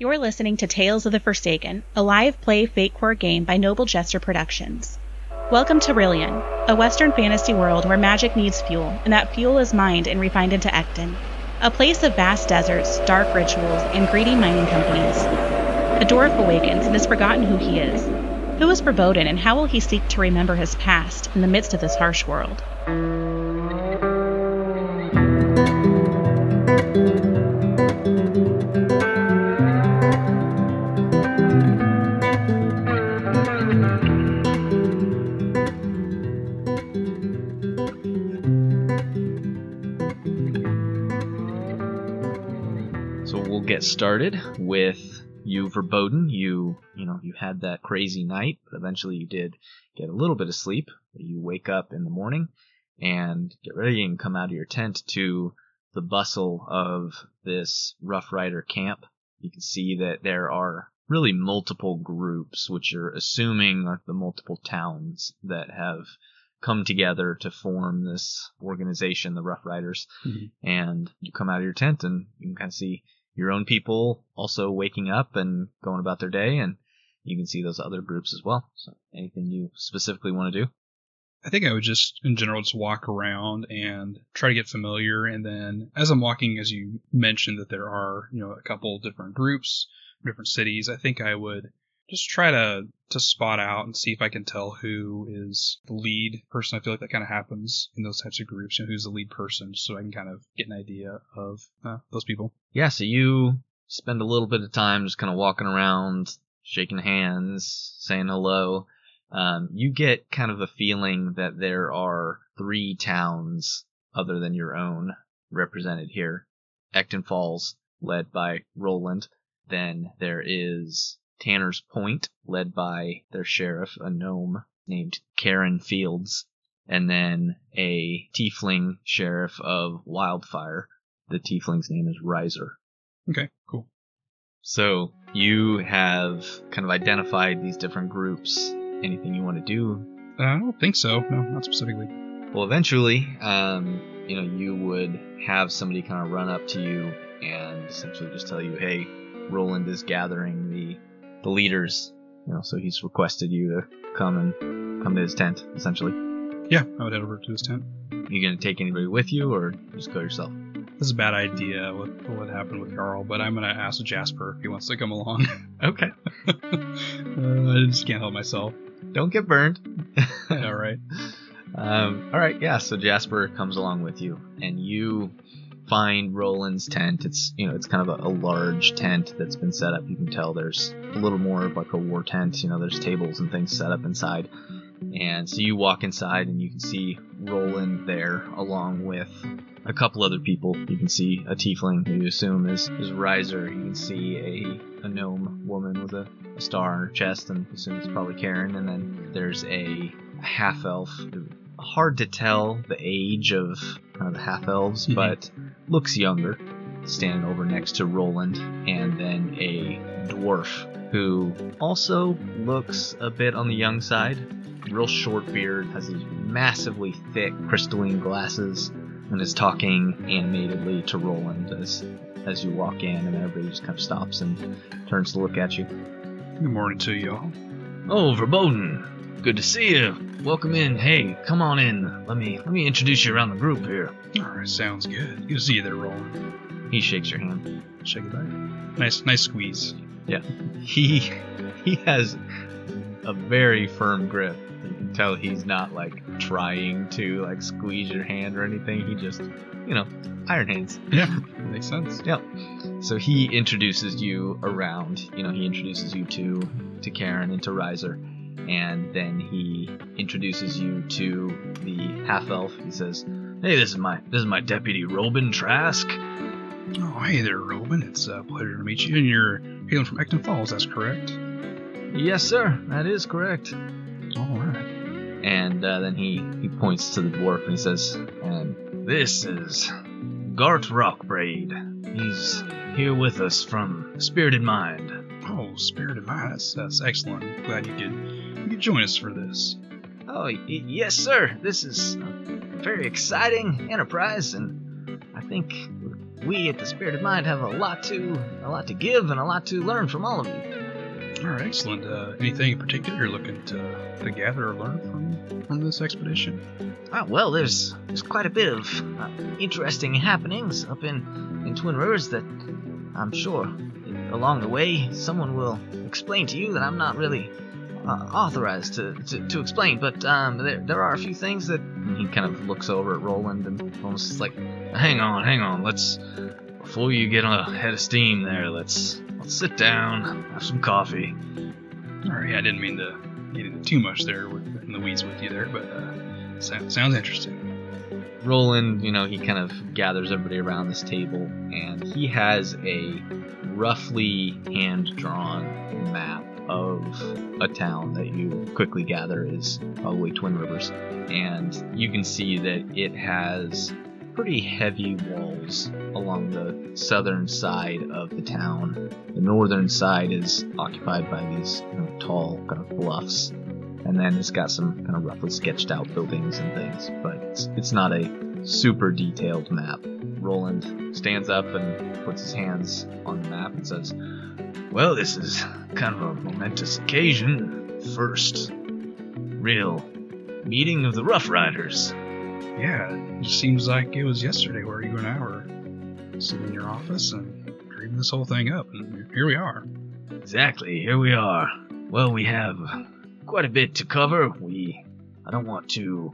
You're listening to Tales of the Forsaken, a live play fate core game by Noble Jester Productions. Welcome to Ryllian, a western fantasy world where magic needs fuel, and that fuel is mined and refined into Ectin, a place of vast deserts, dark rituals, and greedy mining companies. A dwarf awakens and has forgotten who he is. Who is Verboden, and how will he seek to remember his past in the midst of this harsh world? Started with you, Verboden. You, you know, you had that crazy night, but eventually you did get a little bit of sleep. You wake up in the morning and get ready and come out of your tent to the bustle of this Rough Rider camp. You can see that there are really multiple groups, which you're assuming are the multiple towns that have come together to form this organization, the Rough Riders. Mhm. And you come out of your tent and you can kind of see your own people also waking up and going about their day, and you can see those other groups as well. So, anything you specifically want to do? I think I would just, in general, just walk around and try to get familiar. And then, as I'm walking, as you mentioned that there are, you know, a couple different groups, different cities, I think I would just try to to spot out and see if I can tell who is the lead person. I feel like that kind of happens in those types of groups. You know, who's the lead person, so I can kind of get an idea of uh, those people. Yeah, so you spend a little bit of time just kind of walking around, shaking hands, saying hello. Um, you get kind of a feeling that there are three towns other than your own represented here. Ectin Falls, led by Roland. Then there is Tanner's Point, led by their sheriff, a gnome named Karen Fields. And then a tiefling sheriff of Wildfire. The tiefling's name is Riser. Okay, cool. So you have kind of identified these different groups. Anything you want to do? Uh, I don't think so. No, not specifically. Well, eventually, um, you know, you would have somebody kind of run up to you and essentially just tell you, "Hey, Roland is gathering the the leaders." You know, so he's requested you to come and come to his tent. Essentially, Yeah, I would head over to his tent. Are you gonna take anybody with you, or just go yourself? This is a bad idea. What what happened with Carl? But I'm gonna ask Jasper if he wants to come along. Okay. uh, I just can't help myself. Don't get burned. All right. Um, all right, yeah. So Jasper comes along with you, and you find Roland's tent. It's you know it's kind of a, a large tent that's been set up. You can tell there's a little more of like a war tent. You know, there's tables and things set up inside. And so you walk inside, and you can see Roland there, along with a couple other people. You can see a tiefling who you assume is is Riser. You can see a, a gnome woman with a, a star on her chest, and assume it's probably Karen. And then there's a half elf. Hard to tell the age of kind of the half elves, Mhm. but looks younger. Standing over next to Roland, and then a dwarf who also looks a bit on the young side. Real short beard, has these massively thick crystalline glasses, and is talking animatedly to Roland as as you walk in, and everybody just kind of stops and turns to look at you. Good morning to you all. Oh, Verboden. Good to see you. Welcome in. Hey, come on in. Let me let me introduce you around the group here. All right, sounds good. Good to see you there, Roland. He shakes your hand. Shake it back. Nice, nice squeeze. Yeah. He he has a very firm grip. You can tell he's not like trying to like squeeze your hand or anything. He just, you know, iron hands. Yeah, makes sense. Yep. So he introduces you around. You know, he introduces you to to Karen and to Riser, and then he introduces you to the half elf. He says, "Hey, this is my this is my deputy Robin Trask." Oh, hey there, Robin. It's a pleasure to meet you. And you're hailing from Ectin Falls, that's correct. Yes, sir. That is correct. All right. And uh, then he he points to the dwarf and he says, "And this is Gart Rockbraid. He's here with us from Spirited Mind." Oh, Spirited Mind. That's, that's excellent. Glad you could you could join us for this. Oh, y- yes, sir. This is a very exciting enterprise, and I think we at the Spirited Mind have a lot to a lot to give and a lot to learn from all of you. All right, excellent. Uh, anything in particular you're looking to, to gather or learn from from this expedition? Ah, well, there's there's quite a bit of uh, interesting happenings up in in Twin Rivers that I'm sure along the way someone will explain to you that I'm not really uh, authorized to, to, to explain. But um, there there are a few things that he kind of looks over at Roland and almost like, hang on, hang on, let's before you get on a head of steam there, let's let's sit down, have some coffee. Sorry, I didn't mean to get into too much there in the weeds with you there, but uh, sounds, sounds interesting. Roland, you know, he kind of gathers everybody around this table, and he has a roughly hand drawn map of a town that you quickly gather is probably Twin Rivers. And you can see that it has pretty heavy walls along the southern side of the town. The northern side is occupied by these you know, tall kind of bluffs. And then it's got some kind of roughly sketched out buildings and things, but it's, it's not a super detailed map. Roland stands up and puts his hands on the map and says, Well, this is kind of a momentous occasion. First real meeting of the Rough Riders. Yeah, it just seems like it was yesterday where you and I were sitting in your office and dreaming this whole thing up, and here we are. Exactly, here we are. Well, we have quite a bit to cover. We. I don't want to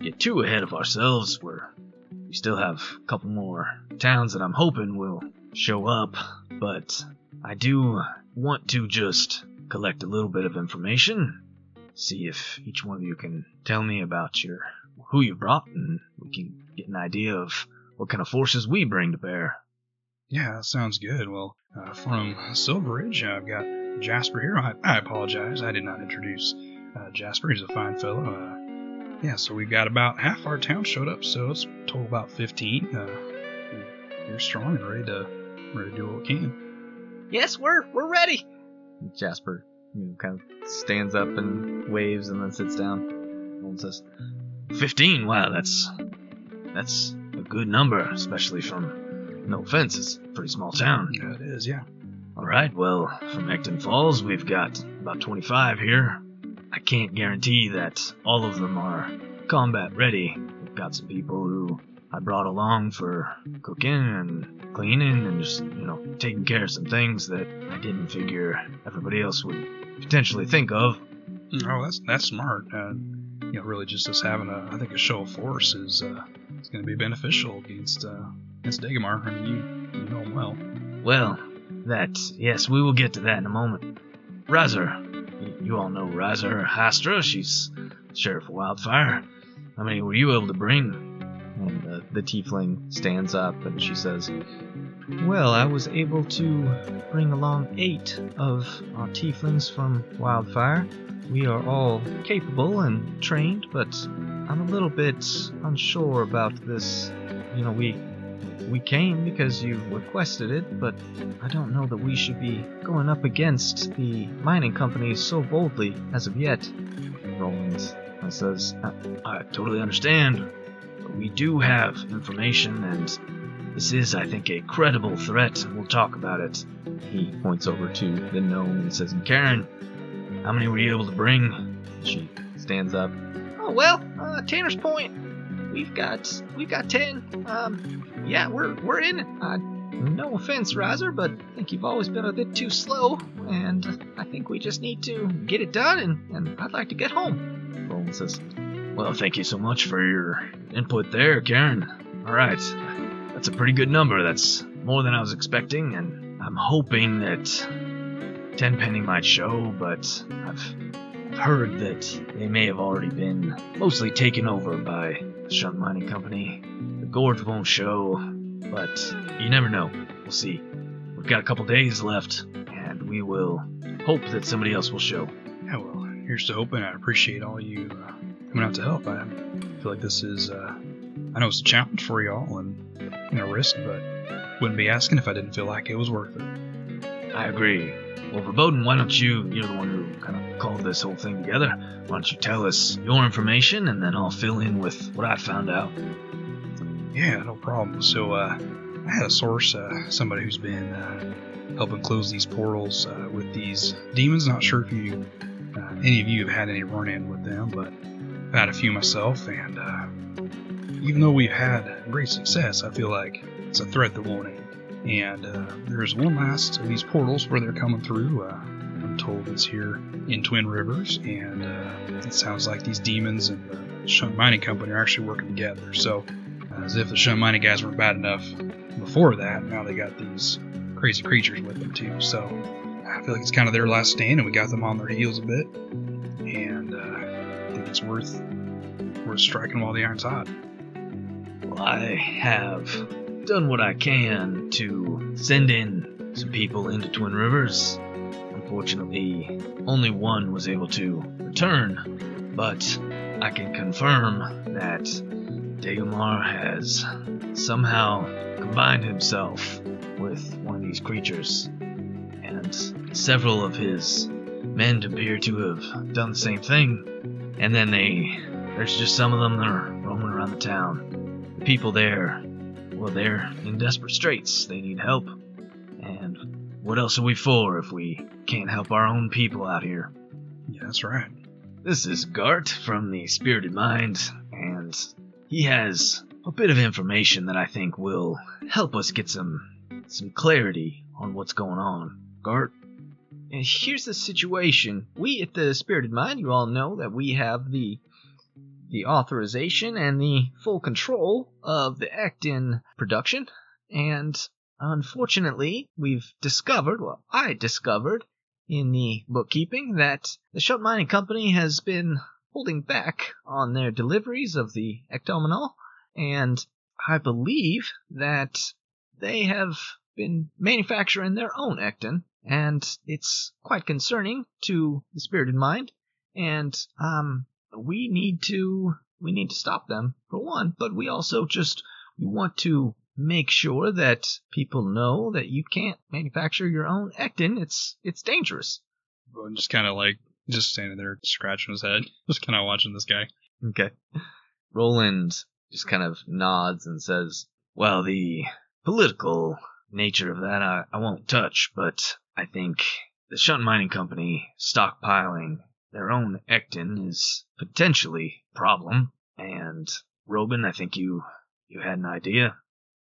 get too ahead of ourselves. We're. We still have a couple more towns that I'm hoping will show up, but I do want to just collect a little bit of information. See if each one of you can tell me about your who you brought, and we can get an idea of what kind of forces we bring to bear. Yeah, that sounds good. Well, uh, from Silveridge, I've got Jasper here. I, I apologize, I did not introduce uh, Jasper. He's a fine fellow. Uh, yeah, so we've got about half our town showed up, so it's total about 15. Uh, you're strong and ready to ready to do what we can. Yes, we're we're ready. Jasper you know, kind of stands up and waves and then sits down. And says, 15 wow that's that's a good number especially from no offense it's a pretty small town Yeah, it is, yeah. all right well from Ectin falls we've got about 25 here i can't guarantee that all of them are combat ready we've got some people who i brought along for cooking and cleaning and just you know taking care of some things that i didn't figure everybody else would potentially think of Oh, that's that's smart. Uh, you know, really, just us having a, I think, a show of force is uh, is going to be beneficial against uh, against Dagomar. I mean, you you know him well. Well, that, yes, we will get to that in a moment. Razer. You all know Razer Hastra. She's Sheriff Wildfire. How many were you able to bring? And uh, the tiefling stands up and she says, Well, I was able to bring along eight of our tieflings from Wildfire. We are all capable and trained, but I'm a little bit unsure about this. You know, we we came because you requested it, but I don't know that we should be going up against the mining companies so boldly as of yet. Roland uh, says, I, I totally understand, but we do have information, and this is, I think, a credible threat. We'll talk about it. He points over to the gnome and says, Karen, how many were you able to bring? She stands up. Oh well, uh, Tanner's Point. We've got we've got ten. Um, yeah, we're we're in. Uh, no offense, Riser, but I think you've always been a bit too slow, and I think we just need to get it done, and, and I'd like to get home. Roland says, Well, thank you so much for your input there, Karen. All right, that's a pretty good number. That's more than I was expecting, and I'm hoping that Tenpenny might show, but I've heard that they may have already been mostly taken over by the Shunt Mining Company. Gorge won't show, but you never know. We'll see. We've got a couple days left, and we will hope that somebody else will show. Yeah, well, here's to hoping. I appreciate all you uh, coming out to help. I feel like this is, uh, I know it's a challenge for y'all and you know, risk, but wouldn't be asking if I didn't feel like it was worth it. I agree. Well, Verboden, why don't you, you're the one who kind of called this whole thing together, why don't you tell us your information, and then I'll fill in with what I found out. Yeah, no problem. So, uh, I had a source, uh, somebody who's been uh, helping close these portals uh, with these demons. Not sure if you, uh, any of you, have had any run-in with them, but I've had a few myself, and uh, even though we've had great success, I feel like it's a threat that won't end. And there's one last of these portals where they're coming through. I'm told it's here in Twin Rivers, and it sounds like these demons and the Shunt Mining Company are actually working together. So, as if the Shunt Mining guys weren't bad enough before that, now they got these crazy creatures with them too. So, I feel like it's kind of their last stand, and we got them on their heels a bit. And uh, I think it's worth worth striking while the iron's hot. Well, I have done what I can to send in some people into Twin Rivers. Unfortunately, only one was able to return, but I can confirm that Deumar has somehow combined himself with one of these creatures, and several of his men appear to have done the same thing, and then they there's just some of them that are roaming around the town. The people there, well, they're in desperate straits. They need help. And what else are we for if we can't help our own people out here? Yeah, that's right. This is Gart from the Spirited Mind, and he has a bit of information that I think will help us get some some clarity on what's going on. Gart, and here's the situation. We at the Spirited Mind, you all know that we have the the authorization and the full control of the Ectin production, and unfortunately, we've discovered, well, I discovered in the bookkeeping that the Shunt Mining Company has been holding back on their deliveries of the ectominol, and I believe that they have been manufacturing their own ectin, and it's quite concerning to the spirited mind, and um, we need to we need to stop them for one, but we also just we want to make sure that people know that you can't manufacture your own ectin. It's it's dangerous. Just kind of like just standing there scratching his head, just kind of watching this guy. Okay. Roland just kind of nods and says, Well, the political nature of that I, I won't touch, but I think the Shunt Mining Company stockpiling their own ectin is potentially a problem. And Robin, I think you you had an idea.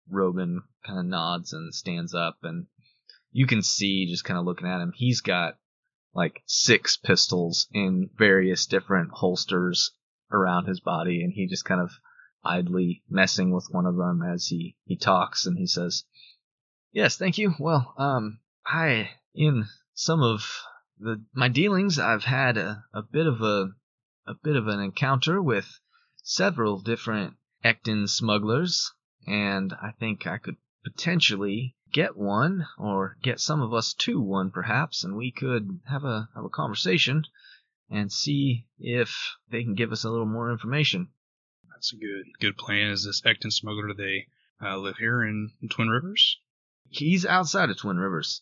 Robin kind of nods and stands up, and you can see just kind of looking at him. He's got like six pistols in various different holsters around his body, and he just kind of idly messing with one of them as he he talks, and he says, "Yes, thank you. Well, um, I in some of the my dealings, I've had a, a bit of a a bit of an encounter with several different ectin smugglers, and I think I could potentially get one or get some of us to one perhaps, and we could have a have a conversation and see if they can give us a little more information. That's a good good plan. Is this Ectin smuggler? Do they uh, live here in, in Twin Rivers? He's outside of Twin Rivers.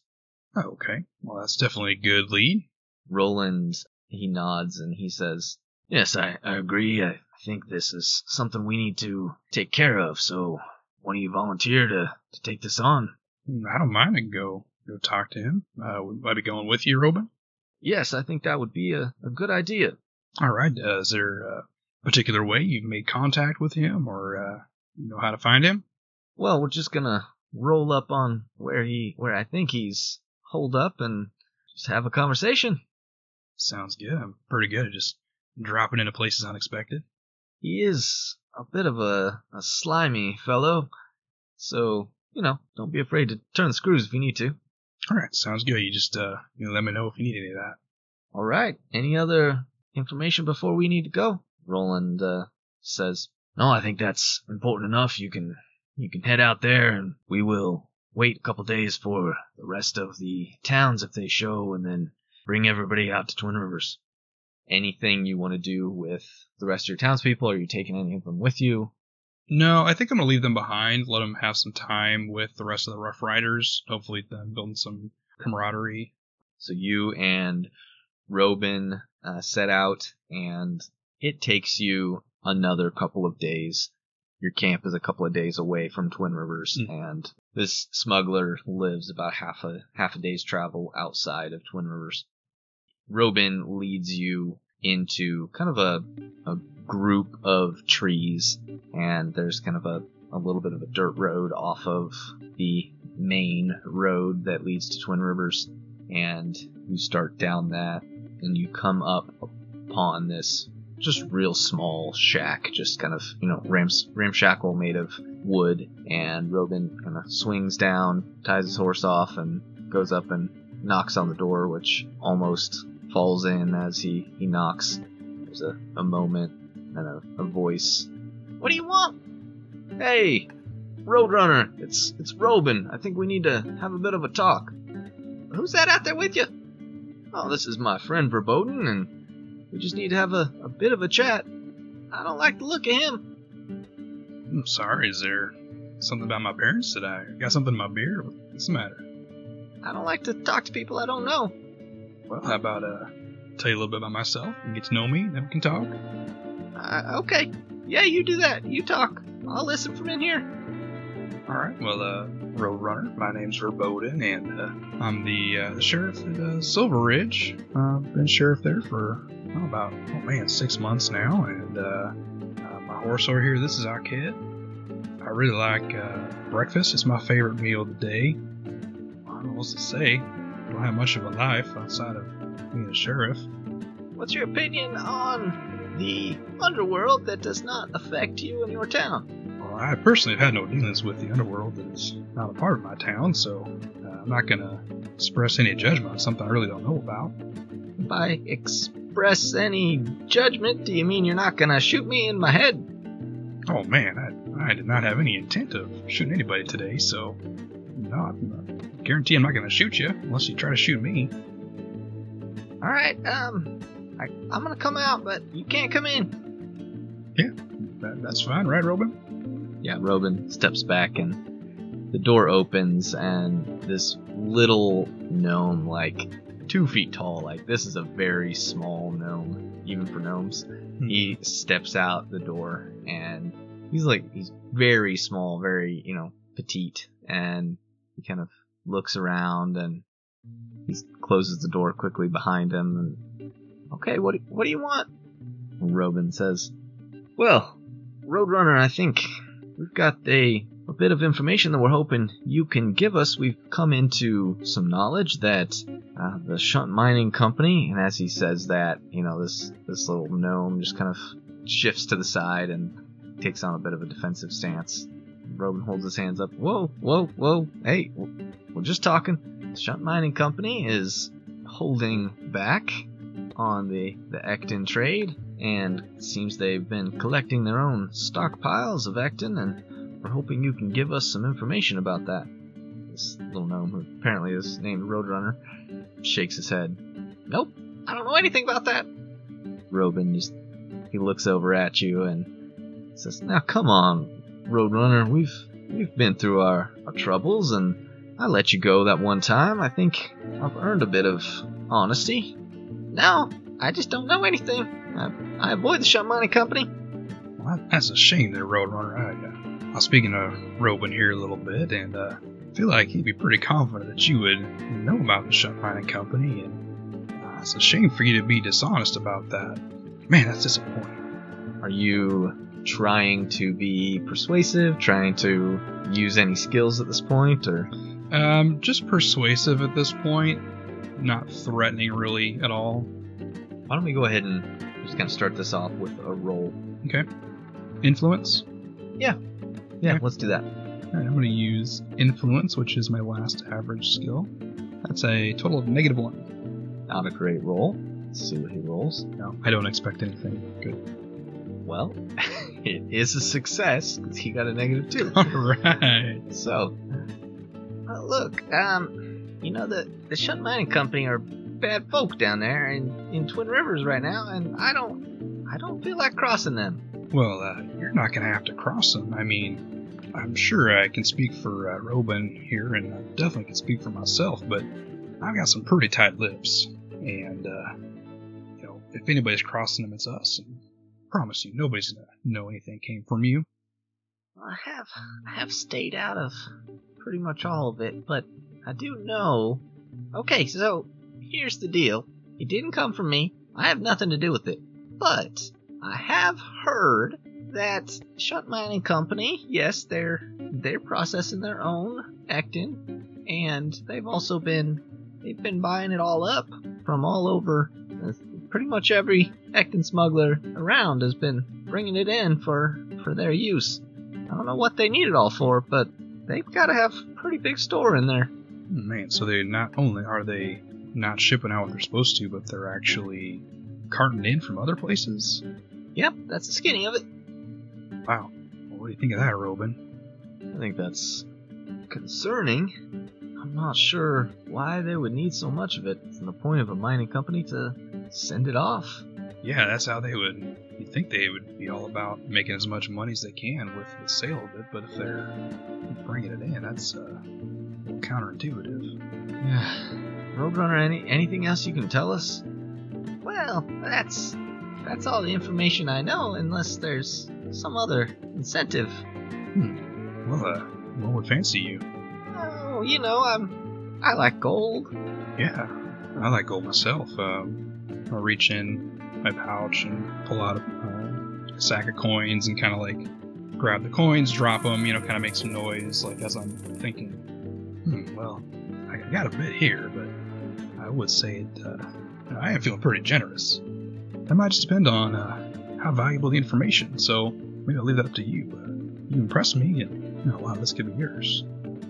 Oh, okay. Well, that's definitely a good lead. Roland he nods and he says, "Yes, I, I agree. I think this is something we need to take care of. So, why don't you volunteer to, to take this on?" Hmm, I don't mind. I can go go talk to him. Uh, would I be going with you, Robin? Yes, I think that would be a, a good idea. All right. Uh, is there a particular way you've made contact with him, or uh, you know how to find him? Well, we're just gonna roll up on where he where I think he's holed up and just have a conversation. Sounds good. I'm pretty good at just dropping into places unexpected. He is a bit of a, a slimy fellow, so you know, don't be afraid to turn the screws if you need to. All right, sounds good. You just uh, you know, let me know if you need any of that. All right. Any other information before we need to go? Roland uh, says, "No, I think that's important enough. You can you can head out there, and we will wait a couple days for the rest of the towns if they show, and then bring everybody out to Twin Rivers. Anything you want to do with the rest of your townspeople? Are you taking any of them with you? No, I think I'm gonna leave them behind. Let them have some time with the rest of the Rough Riders. Hopefully, them building some camaraderie. So you and Robin uh, set out, and it takes you another couple of days. your camp is a couple of days away from Twin Rivers, Mm. and this smuggler lives about half a half a day's travel outside of Twin Rivers. Robin leads you into kind of a, a group of trees, and there's kind of a, a little bit of a dirt road off of the main road that leads to Twin Rivers, and you start down that, and you come up upon this just real small shack, just kind of you know rams, ramshackle made of wood, and Robin kind of swings down, ties his horse off, and goes up and knocks on the door, which almost falls in as he, he knocks. There's a, a moment and a, a voice. What do you want? Hey, Roadrunner, it's it's Robin. I think we need to have a bit of a talk. Who's that out there with you? Oh, this is my friend Verboden, and we just need to have a, a bit of a chat. I don't like the look of him. I'm sorry, is there something about my parents that I got something in my beer? What's the matter? I don't like to talk to people I don't know. Well, how about uh, tell you a little bit about myself and get to know me, then we can talk. Uh, okay. Yeah, you do that. You talk. I'll listen from in here. All right. Well, uh, Roadrunner, my name's Verboden, and uh, I'm the uh, sheriff at uh, Silver Ridge. Uh, I've been sheriff there for oh, about oh man six months now, and uh, uh, my horse over here. This is our kid. I really like uh, breakfast. It's my favorite meal of the day. I don't know what to say. I Don't have much of a life outside of being a sheriff. What's your opinion on the underworld that does not affect you and your town? Well, I personally have had no dealings with the underworld that is not a part of my town, so uh, I'm not gonna express any judgment on something I really don't know about. By express any judgment, do you mean you're not gonna shoot me in my head? Oh man, I, I did not have any intent of shooting anybody today, so no, I guarantee I'm not gonna shoot you unless you try to shoot me. Alright, um, I, I'm gonna come out, but you can't come in. That, that's fine, right, Robin? Yeah, Robin steps back and the door opens and this little gnome, like two feet tall, like this is a very small gnome, even for gnomes. Hmm. He steps out the door and he's like he's very small, very, you know, petite, and he kind of looks around and he closes the door quickly behind him and Okay, what do, what do you want? Robin says, Well, Roadrunner, I think we've got a, a bit of information that we're hoping you can give us. We've come into some knowledge that uh, the Shunt Mining Company, and as he says that, you know, this this little gnome just kind of shifts to the side and takes on a bit of a defensive stance. Robin holds his hands up. Whoa, whoa, whoa! Hey, we're just talking. The Shunt Mining Company is holding back on the the Ectin trade, and seems they've been collecting their own stockpiles of Ectin, and we're hoping you can give us some information about that. This little gnome, who apparently is named Roadrunner, shakes his head. Nope, I don't know anything about that. Robin just he looks over at you and says, "Now come on, Roadrunner, we've we've been through our, our troubles, and I let you go that one time. I think I've earned a bit of honesty. Now I just don't know anything. I, I avoid the Shunt Mining Company. Well, that's a shame there, Roadrunner. I, uh, I was speaking to Robin here a little bit, and uh, I feel like he'd be pretty confident that you would know about the Shunt Mining Company, and uh, it's a shame for you to be dishonest about that. Man, that's disappointing. Are you trying to be persuasive? Trying to use any skills at this point, or Um, just persuasive at this point, not threatening really at all. why don't we go ahead and just kind of start this off with a roll? Okay. Influence. Yeah, Okay. let's do that. All right, I'm going to use influence, which is my last average skill. That's a total of negative one. Not a great roll. Let's see what he rolls. No, I don't expect anything good. Well, it is a success because he got a negative two. All right. So, uh, look, um, you know the the Shunt Mining Company are bad folk down there in in Twin Rivers right now, and I don't I don't feel like crossing them. Well, uh, you're not going to have to cross them. I mean, I'm sure I can speak for uh, Robin here, and I definitely can speak for myself, but I've got some pretty tight lips. And, uh, you know, if anybody's crossing them, it's us. And I promise you, nobody's going to know anything came from you. I have I have stayed out of pretty much all of it, but I do know. Okay, so here's the deal. It didn't come from me. I have nothing to do with it. But I have heard that Shunt Mining Company, yes, they're they're processing their own Ectin, and they've also been they've been buying it all up from all over. Pretty much every Ectin smuggler around has been bringing it in for for their use. I don't know what they need it all for, but they've got to have a pretty big store in there. Man, so they not only are they not shipping out what they're supposed to, but they're actually carting in from other places. Yep, that's the skinny of it. Wow. Well, what do you think of that, Robin? I think that's concerning. I'm not sure why they would need so much of it from the point of a mining company to send it off. Yeah, that's how they would. You'd think they would be all about making as much money as they can with the sale of it, but if they're bringing it in, that's uh, counterintuitive. Yeah. Roadrunner, any anything else you can tell us? Well, that's that's all the information I know, unless there's some other incentive. Hmm. Well, uh, what would fancy you? Oh, you know, I'm I like gold. Yeah, I like gold myself. Um, I'll reach in my pouch and pull out a, uh, a sack of coins and kind of like grab the coins, drop them, you know, kind of make some noise, like as I'm thinking. Hmm, well, I got a bit here, but I would say it, uh, I am feeling pretty generous. That might just depend on uh, how valuable the information. So maybe I'll leave that up to you. Uh, you impress me, and you know, wow, this could be yours.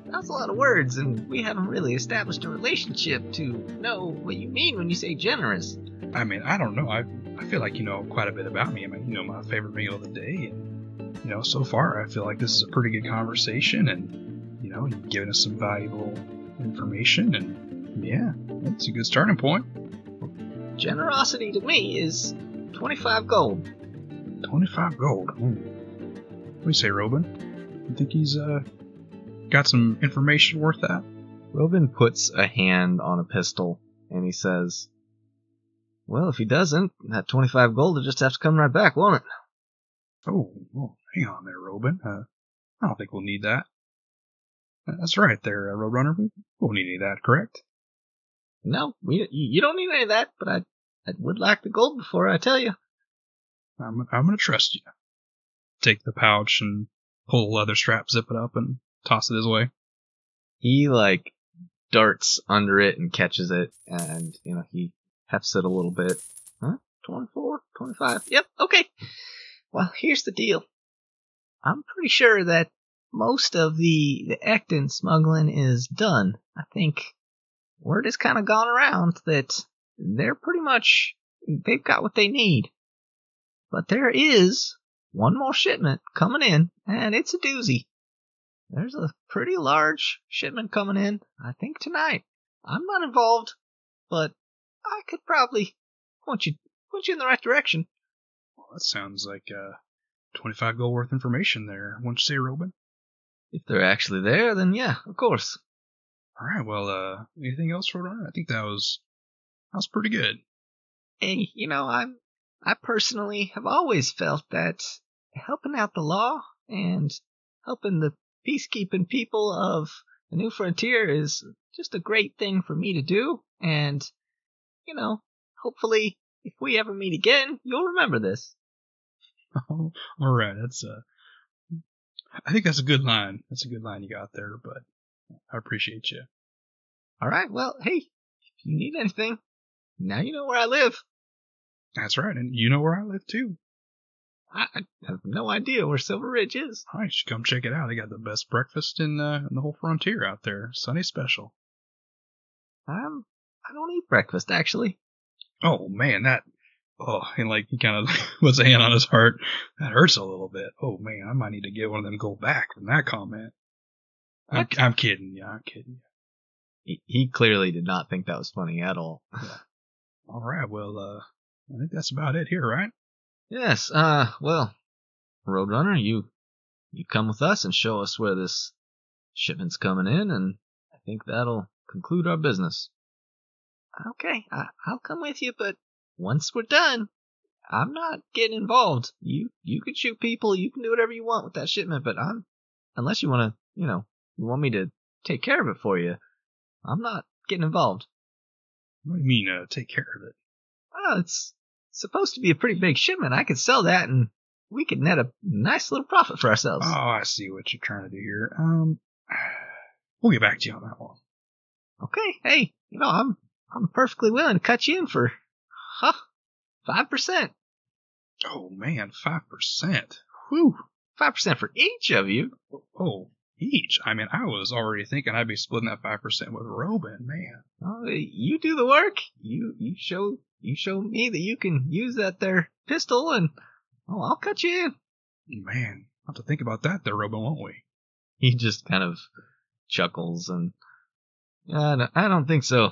That's a lot of words, and we haven't really established a relationship to know what you mean when you say generous. I mean, I don't know. I I feel like you know quite a bit about me. I mean, you know my favorite meal of the day, and you know so far I feel like this is a pretty good conversation, and know you've given us some valuable information, and yeah, it's a good starting point. Generosity to me is 25 gold. 25 gold. Hmm. What do you say, Robin? You think he's uh got some information worth that? Robin puts a hand on a pistol and he says, Well, if he doesn't, that 25 gold will just have to come right back, won't it? Oh, well, hang on there, Robin. Uh, I don't think we'll need that. That's right there, uh, Roadrunner. We won't need any of that, correct? No, we, you don't need any of that, but I, I would like the gold before I tell you. I'm, I'm gonna trust you. Take the pouch and pull the leather strap, zip it up, and toss it his way. He like darts under it and catches it, and you know he hefts it a little bit. Huh? 24, 25. Yep. Okay. Well, here's the deal. I'm pretty sure that most of the the Ectin smuggling is done. I think word has kind of gone around that they're pretty much they've got what they need. But there is one more shipment coming in, and it's a doozy. There's a pretty large shipment coming in, I think tonight. I'm not involved, but I could probably point you point you in the right direction. Well, that sounds like uh, 25 gold worth information there. Won't you say, Robin? If they're actually there, then yeah, of course. All right. Well, uh, anything else, Roadrunner? I think that was that was pretty good. Hey, you know, I'm I personally have always felt that helping out the law and helping the peacekeeping people of the New Frontier is just a great thing for me to do. And, you know, hopefully, if we ever meet again, you'll remember this. all right. That's uh, I think that's a good line. That's a good line you got there, but I appreciate you. All right. Well, hey, if you need anything, now you know where I live. That's right, and you know where I live too. I have no idea where Silver Ridge is. All right, you should come check it out. They got the best breakfast in, uh, in the whole frontier out there. Sunny special. Um, I don't eat breakfast actually. Oh man, that. Oh, and like he kind of puts a hand on his heart. That hurts a little bit. Oh man, I might need to get one of them gold back from that comment. I'm, I'm kidding. Yeah, I'm kidding. He, he clearly did not think that was funny at all. Yeah. All right. Well, uh, I think that's about it here, right? Yes. Uh, well, Roadrunner, you you come with us and show us where this shipment's coming in, and I think that'll conclude our business. Okay, I, I'll come with you, but once we're done, I'm not getting involved. You you can shoot people, you can do whatever you want with that shipment, but I'm unless you want to, you know, you want me to take care of it for you. I'm not getting involved. What do you mean, uh, take care of it? Oh, it's supposed to be a pretty big shipment. I could sell that and we could net a nice little profit for ourselves. Oh, I see what you're trying to do here. Um, we'll get back to you on that one. Okay, hey, you know, I'm I'm perfectly willing to cut you in for huh five percent. Oh man, five percent. Whew. Five percent for each of you. Oh, each. I mean, I was already thinking I'd be splitting that five percent with Robin. Man, Oh, you do the work. You you show you show me that you can use that there pistol, and oh, I'll cut you in. man, I'll have to think about that there, Robin, won't we? He just kind of chuckles and I don't, I don't think so.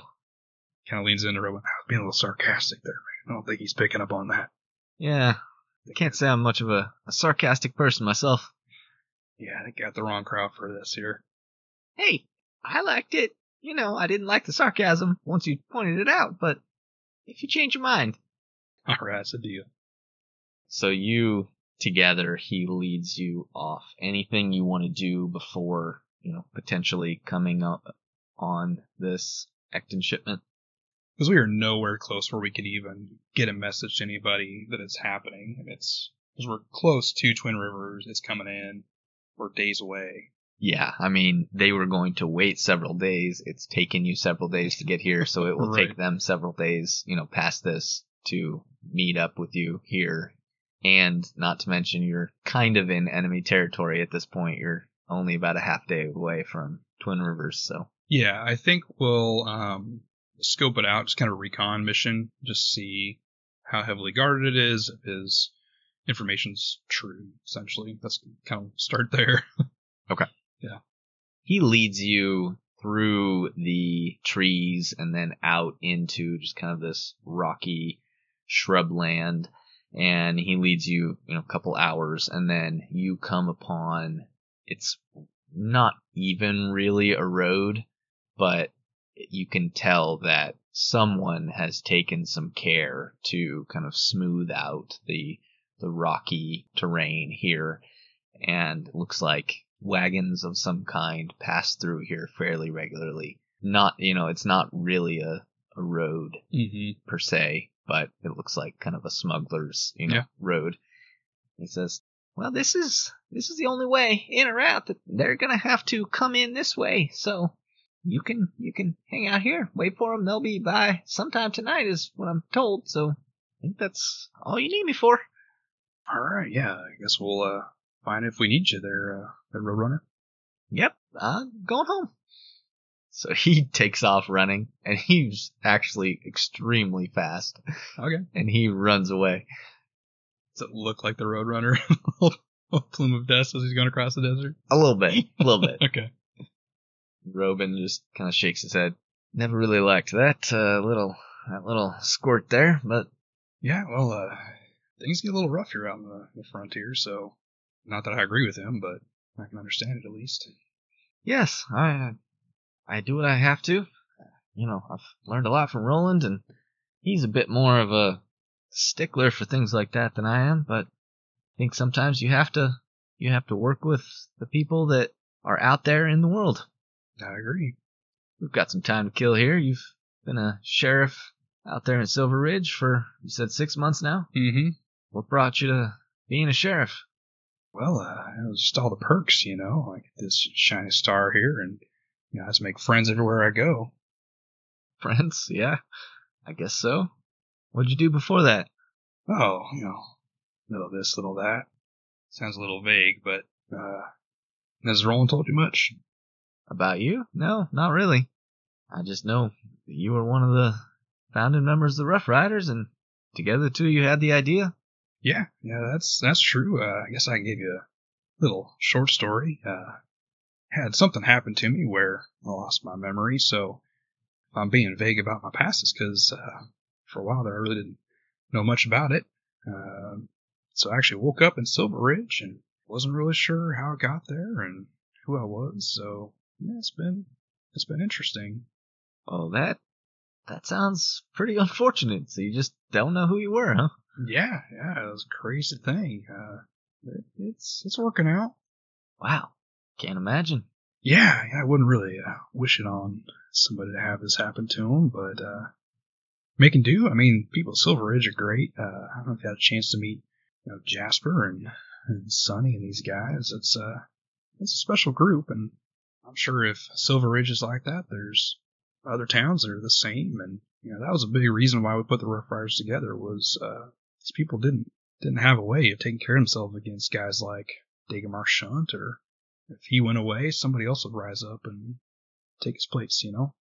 Kind of leans into Robin. I was being a little sarcastic there, man. I don't think he's picking up on that. Yeah, I can't say I'm much of a, a sarcastic person myself. Yeah, I got the wrong crowd for this here. Hey, I liked it. You know, I didn't like the sarcasm once you pointed it out, but if you change your mind. All right, that's a deal. So you together, he leads you off. Anything you want to do before, you know, potentially coming up on this Ectin shipment? Because we are nowhere close where we could even get a message to anybody that it's happening. And it's because we're close to Twin Rivers. It's coming in. We're days away. Yeah, I mean, they were going to wait several days. It's taken you several days to get here, so it will Right. take them several days, you know, past this to meet up with you here. And not to mention, you're kind of in enemy territory at this point. You're only about a half day away from Twin Rivers, so. Yeah, I think we'll um, scope it out, just kind of recon mission, just see how heavily guarded it is, if his information's true, essentially. That's kind of start there. Okay. Yeah. He leads you through the trees and then out into just kind of this rocky shrubland and he leads you you know a couple hours and then you come upon it's not even really a road but you can tell that someone has taken some care to kind of smooth out the the rocky terrain here and it looks like wagons of some kind pass through here fairly regularly. Not, you know, it's not really a, a road mm-hmm. per se, but it looks like kind of a smuggler's, you know, Yeah. road. He says, "Well, this is this is the only way in or out. That they're gonna have to come in this way. So you can you can hang out here, wait for them. They'll be by sometime tonight, is what I'm told. So I think that's all you need me for." All right, yeah, I guess we'll uh, find if we need you there, uh, there, Roadrunner. Yep, I'm going home. So he takes off running, and he's actually extremely fast, Okay. and he runs away. Does it look like the Roadrunner? a plume of dust as he's going across the desert? A little bit, a little bit. Okay. Robin just kind of shakes his head. Never really liked that uh, little that little squirt there, but Yeah, well, uh, things get a little rough here out on the, the frontier, so not that I agree with him, but I can understand it at least. yes, I I do what I have to. You know, I've learned a lot from Roland, and he's a bit more of a stickler for things like that than I am. But I think sometimes you have to you have to work with the people that are out there in the world. I agree. We've got some time to kill here. You've been a sheriff out there in Silver Ridge for you said six months now. Mm-hmm. What brought you to being a sheriff? Well, uh, it was just all the perks, you know. I get this shiny star here, and you know, I just make friends everywhere I go. Friends? Yeah, I guess so. What'd you do before that? Oh, you know, little this, little that. Sounds a little vague, but uh, has Roland told you much? About you? No, not really. I just know that you were one of the founding members of the Rough Riders, and together the two of you had the idea. Yeah, yeah, that's that's true. Uh, I guess I can give you a little short story. Uh, had something happen to me where I lost my memory, so if I'm being vague about my past, because uh, for a while there I really didn't know much about it. Uh, so I actually woke up in Silver Ridge and wasn't really sure how I got there and who I was. So yeah, it's been it's been interesting. Oh, that that sounds pretty unfortunate. So you just don't know who you were, huh? Yeah, yeah, it was a crazy thing. Uh, it, it's it's working out. Wow, can't imagine. Yeah, yeah I wouldn't really uh, wish it on somebody to have this happen to them, but uh, making do. I mean, people at Silver Ridge are great. Uh, I don't know if you had a chance to meet you know, Jasper and, and Sonny and these guys. It's uh, it's a special group, and I'm sure if Silver Ridge is like that, there's other towns that are the same. And you know, that was a big reason why we put the Rough Riders together was uh, these people didn't didn't have a way of taking care of themselves against guys like Dagomar Shunt, or if he went away, somebody else would rise up and take his place. You know.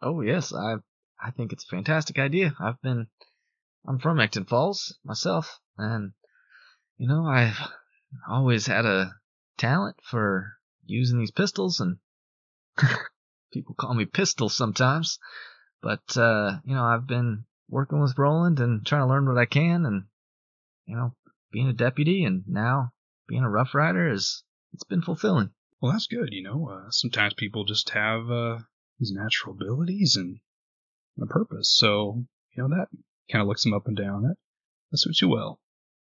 Oh yes, I I think it's a fantastic idea. I've been I'm from Ectin Falls myself, and you know I've always had a talent for using these pistols, and people call me Pistol sometimes. But uh, you know I've been working with Roland and trying to learn what I can, and you know being a deputy and now being a Rough Rider is it's been fulfilling. Well, that's good. You know, uh, sometimes people just have uh, these natural abilities and a purpose. So you know that kind of looks them up and down. That that suits you well.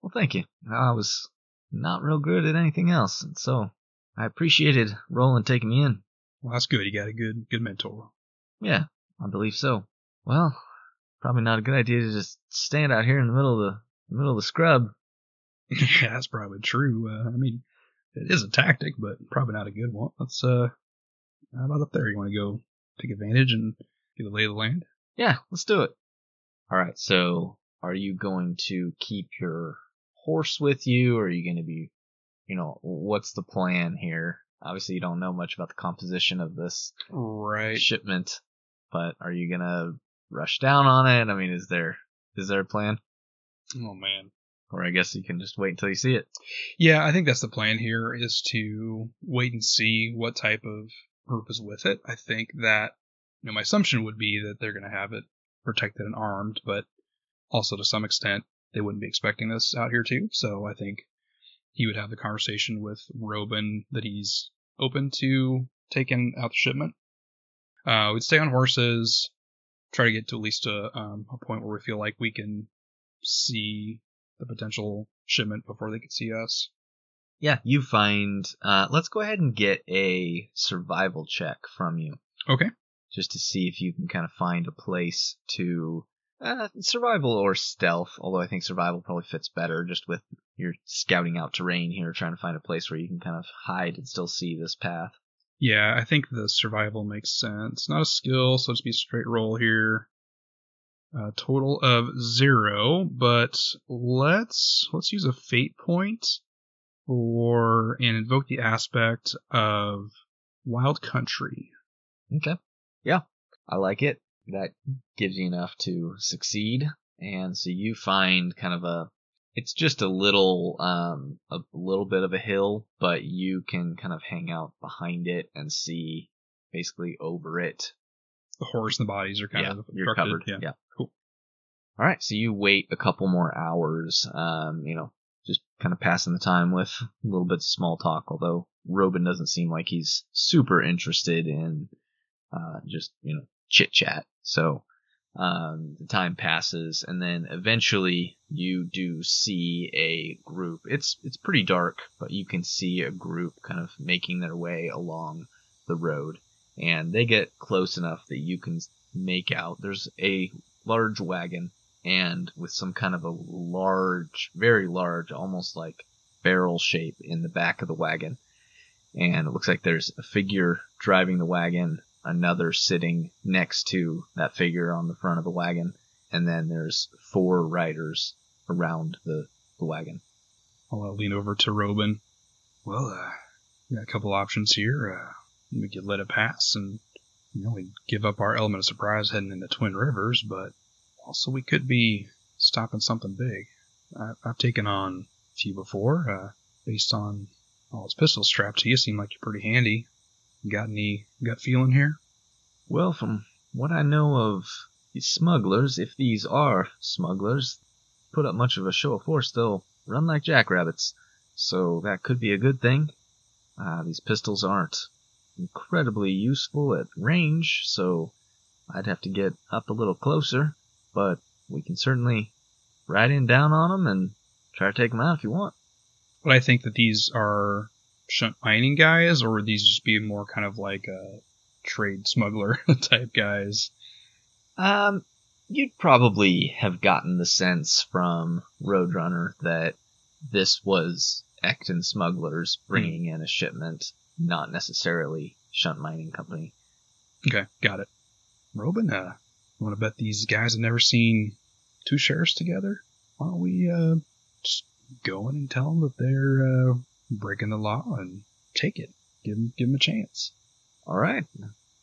Well, thank you. I was not real good at anything else, and so I appreciated Roland taking me in. Well, that's good. You got a good good mentor. Yeah, I believe so. Well, probably not a good idea to just stand out here in the middle of the, the middle of the scrub. yeah, that's probably true. Uh, I mean, it is a tactic, but probably not a good one. Let's uh, how about up there? You want to go take advantage and get the lay of the land? Yeah, let's do it. All right. So, are you going to keep your horse with you, or are you going to be, you know, what's the plan here? Obviously, you don't know much about the composition of this right shipment, but are you going to rush down on it? I mean, is there is there a plan? Oh man. Or I guess you can just wait until you see it. Yeah, I think that's the plan here is to wait and see what type of group is with it. I think that you know, my assumption would be that they're going to have it protected and armed, but also to some extent they wouldn't be expecting this out here too. So I think he would have the conversation with Robin that he's open to taking out the shipment. Uh, we'd stay on horses, try to get to at least a, um, a point where we feel like we can see the potential shipment before they could see us. Yeah, you find. Uh, let's go ahead and get a survival check from you. Okay just to see if you can kind of find a place to uh, survival or stealth. Although I think survival probably fits better just with your scouting out terrain here, trying to find a place where you can kind of hide and still see this path. Yeah, I think the survival makes sense. Not a skill, so it's be a straight roll here. A total of zero, but let's let's use a fate point for and invoke the aspect of wild country. Okay. Yeah, I like it. That gives you enough to succeed. And so you find kind of a, it's just a little, um, a little bit of a hill, but you can kind of hang out behind it and see basically over it. The horse and the bodies are kind yeah, of you're covered. Yeah. yeah. Cool. All right. So you wait a couple more hours, um, you know, just kind of passing the time with a little bit of small talk, although Robin doesn't seem like he's super interested in uh, just you know chit chat. So um, the time passes, and then eventually you do see a group. It's it's pretty dark, but you can see a group kind of making their way along the road, and they get close enough that you can make out. There's a large wagon, and with some kind of a large, very large, almost like barrel shape in the back of the wagon. And it looks like there's a figure driving the wagon another sitting next to that figure on the front of the wagon, and then there's four riders around the, the wagon. I'll uh, lean over to Robin. Well, uh, we got a couple options here. Uh, we could let it pass, and you know, we give up our element of surprise heading into Twin Rivers, but also we could be stopping something big. I, have taken on a few before, uh, based on all his pistols strapped to you. Seem like you're pretty handy. Got any gut feeling here? Well, from what I know of these smugglers, if these are smugglers, put up much of a show of force, they'll run like jackrabbits. So that could be a good thing. Uh, these pistols aren't incredibly useful at range, so I'd have to get up a little closer, but we can certainly ride in down on them and try to take them out if you want. But I think that these are shunt mining guys, or would these just be more kind of like a trade smuggler type guys? Um, you'd probably have gotten the sense from Roadrunner that this was Ectin smugglers bringing in a shipment, not necessarily Shunt Mining Company. Okay, got it. Robin, uh, you want to bet these guys have never seen two sheriffs together? Why don't we uh, just go in and tell them that they're uh, breaking the law and take it? Give him, give him a chance. All right.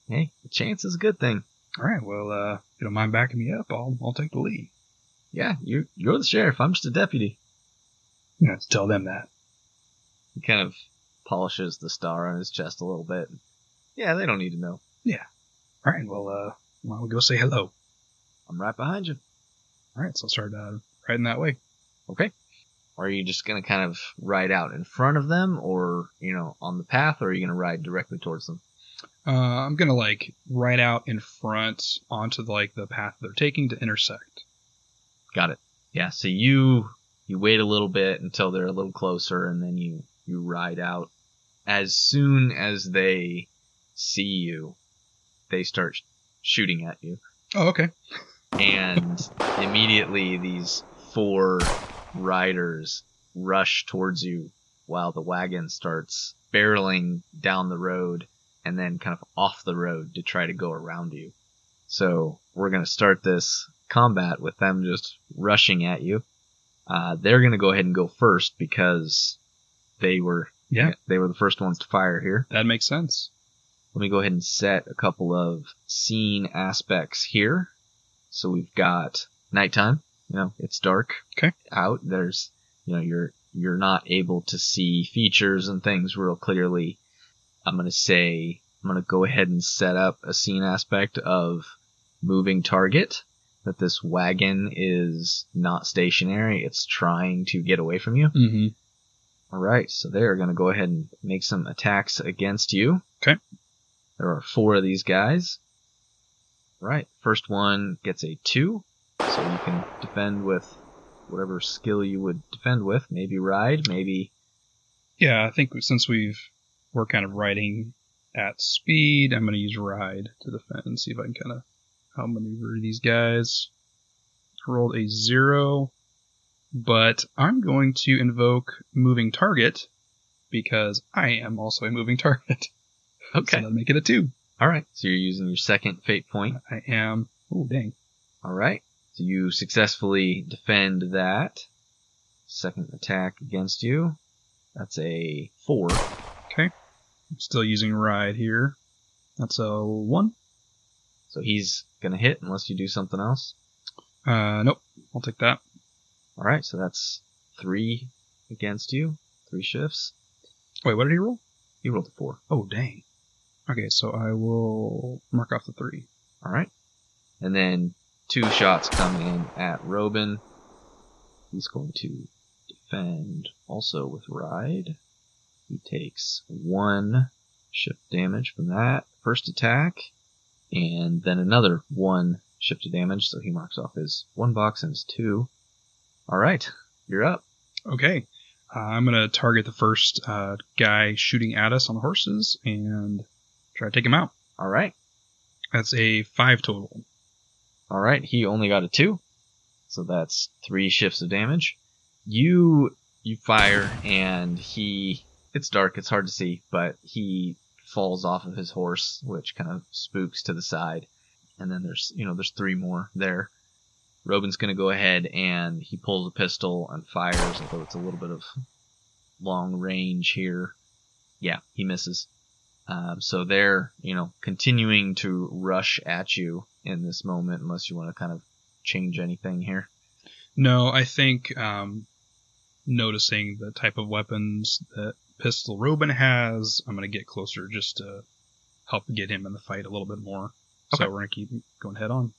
Hey, a chance is a good thing. All right. Well, uh, if you don't mind backing me up, I'll I'll take the lead. Yeah, you're, you're the sheriff. I'm just a deputy. You know, tell them that. He kind of polishes the star on his chest a little bit. Yeah, they don't need to know. Yeah. All right. Well, uh, why don't we go say hello? I'm right behind you. All right. So I'll start uh, riding that way. Okay. Or are you just gonna kind of ride out in front of them, or you know, on the path, or are you gonna ride directly towards them? Uh, I'm gonna like ride out in front onto like the path they're taking to intersect. Got it. Yeah. So you you wait a little bit until they're a little closer, and then you you ride out. As soon as they see you, they start sh- shooting at you, Oh, okay. and immediately these four riders rush towards you while the wagon starts barreling down the road and then kind of off the road to try to go around you. So we're gonna start this combat with them just rushing at you. Uh, they're gonna go ahead and go first because they were Yeah. they were the first ones to fire here. That makes sense. Let me go ahead and set a couple of scene aspects here. So we've got nighttime. You know, it's dark Okay. out. There's, you know, you're you're not able to see features and things real clearly. I'm gonna say I'm gonna go ahead and set up a scene aspect of moving target. That this wagon is not stationary. It's trying to get away from you. Mm-hmm. All right, so they're going to go ahead and make some attacks against you. Okay. There are four of these guys. All right, first one gets a two, so you can defend with whatever skill you would defend with. Maybe ride, maybe. Yeah, I think since we've we're kind of riding at speed, I'm gonna use ride to defend and see if I can kind of outmaneuver these guys. Rolled a zero, but I'm going to invoke moving target because I am also a moving target. Okay. So that'll make it a two. All right, so you're using your second fate point. I am. Oh dang. All right, you successfully defend that. Second attack against you. That's a four. I'm still using ride here. That's a one. So he's gonna hit unless you do something else. Uh, nope. I'll take that. All right, so that's three against you, three shifts. Wait, what did he roll? He rolled a four. Oh dang. Okay, so I will mark off the three. All right, and then two shots come in at Robin. He's going to defend also with ride. He takes one shift damage from that first attack, and then another one shift of damage. So he marks off his one box and his two. All right, you're up. Okay. Uh, I'm going to target the first uh, guy shooting at us on the horses and try to take him out. All right. That's a five total. All right, he only got a two, so that's three shifts of damage. You you fire, and he it's dark, it's hard to see, but he falls off of his horse, which kind of spooks to the side. And then there's you know there's three more there. Robin's gonna go ahead and he pulls a pistol and fires, although it's a little bit of long range here. Yeah, he misses. Um, so they're, you know, continuing to rush at you in this moment, unless you want to kind of change anything here. No, I think um, noticing the type of weapons that Pistol Robin has, I'm going to get closer just to help get him in the fight a little bit more. Okay. So we're going to keep going head on.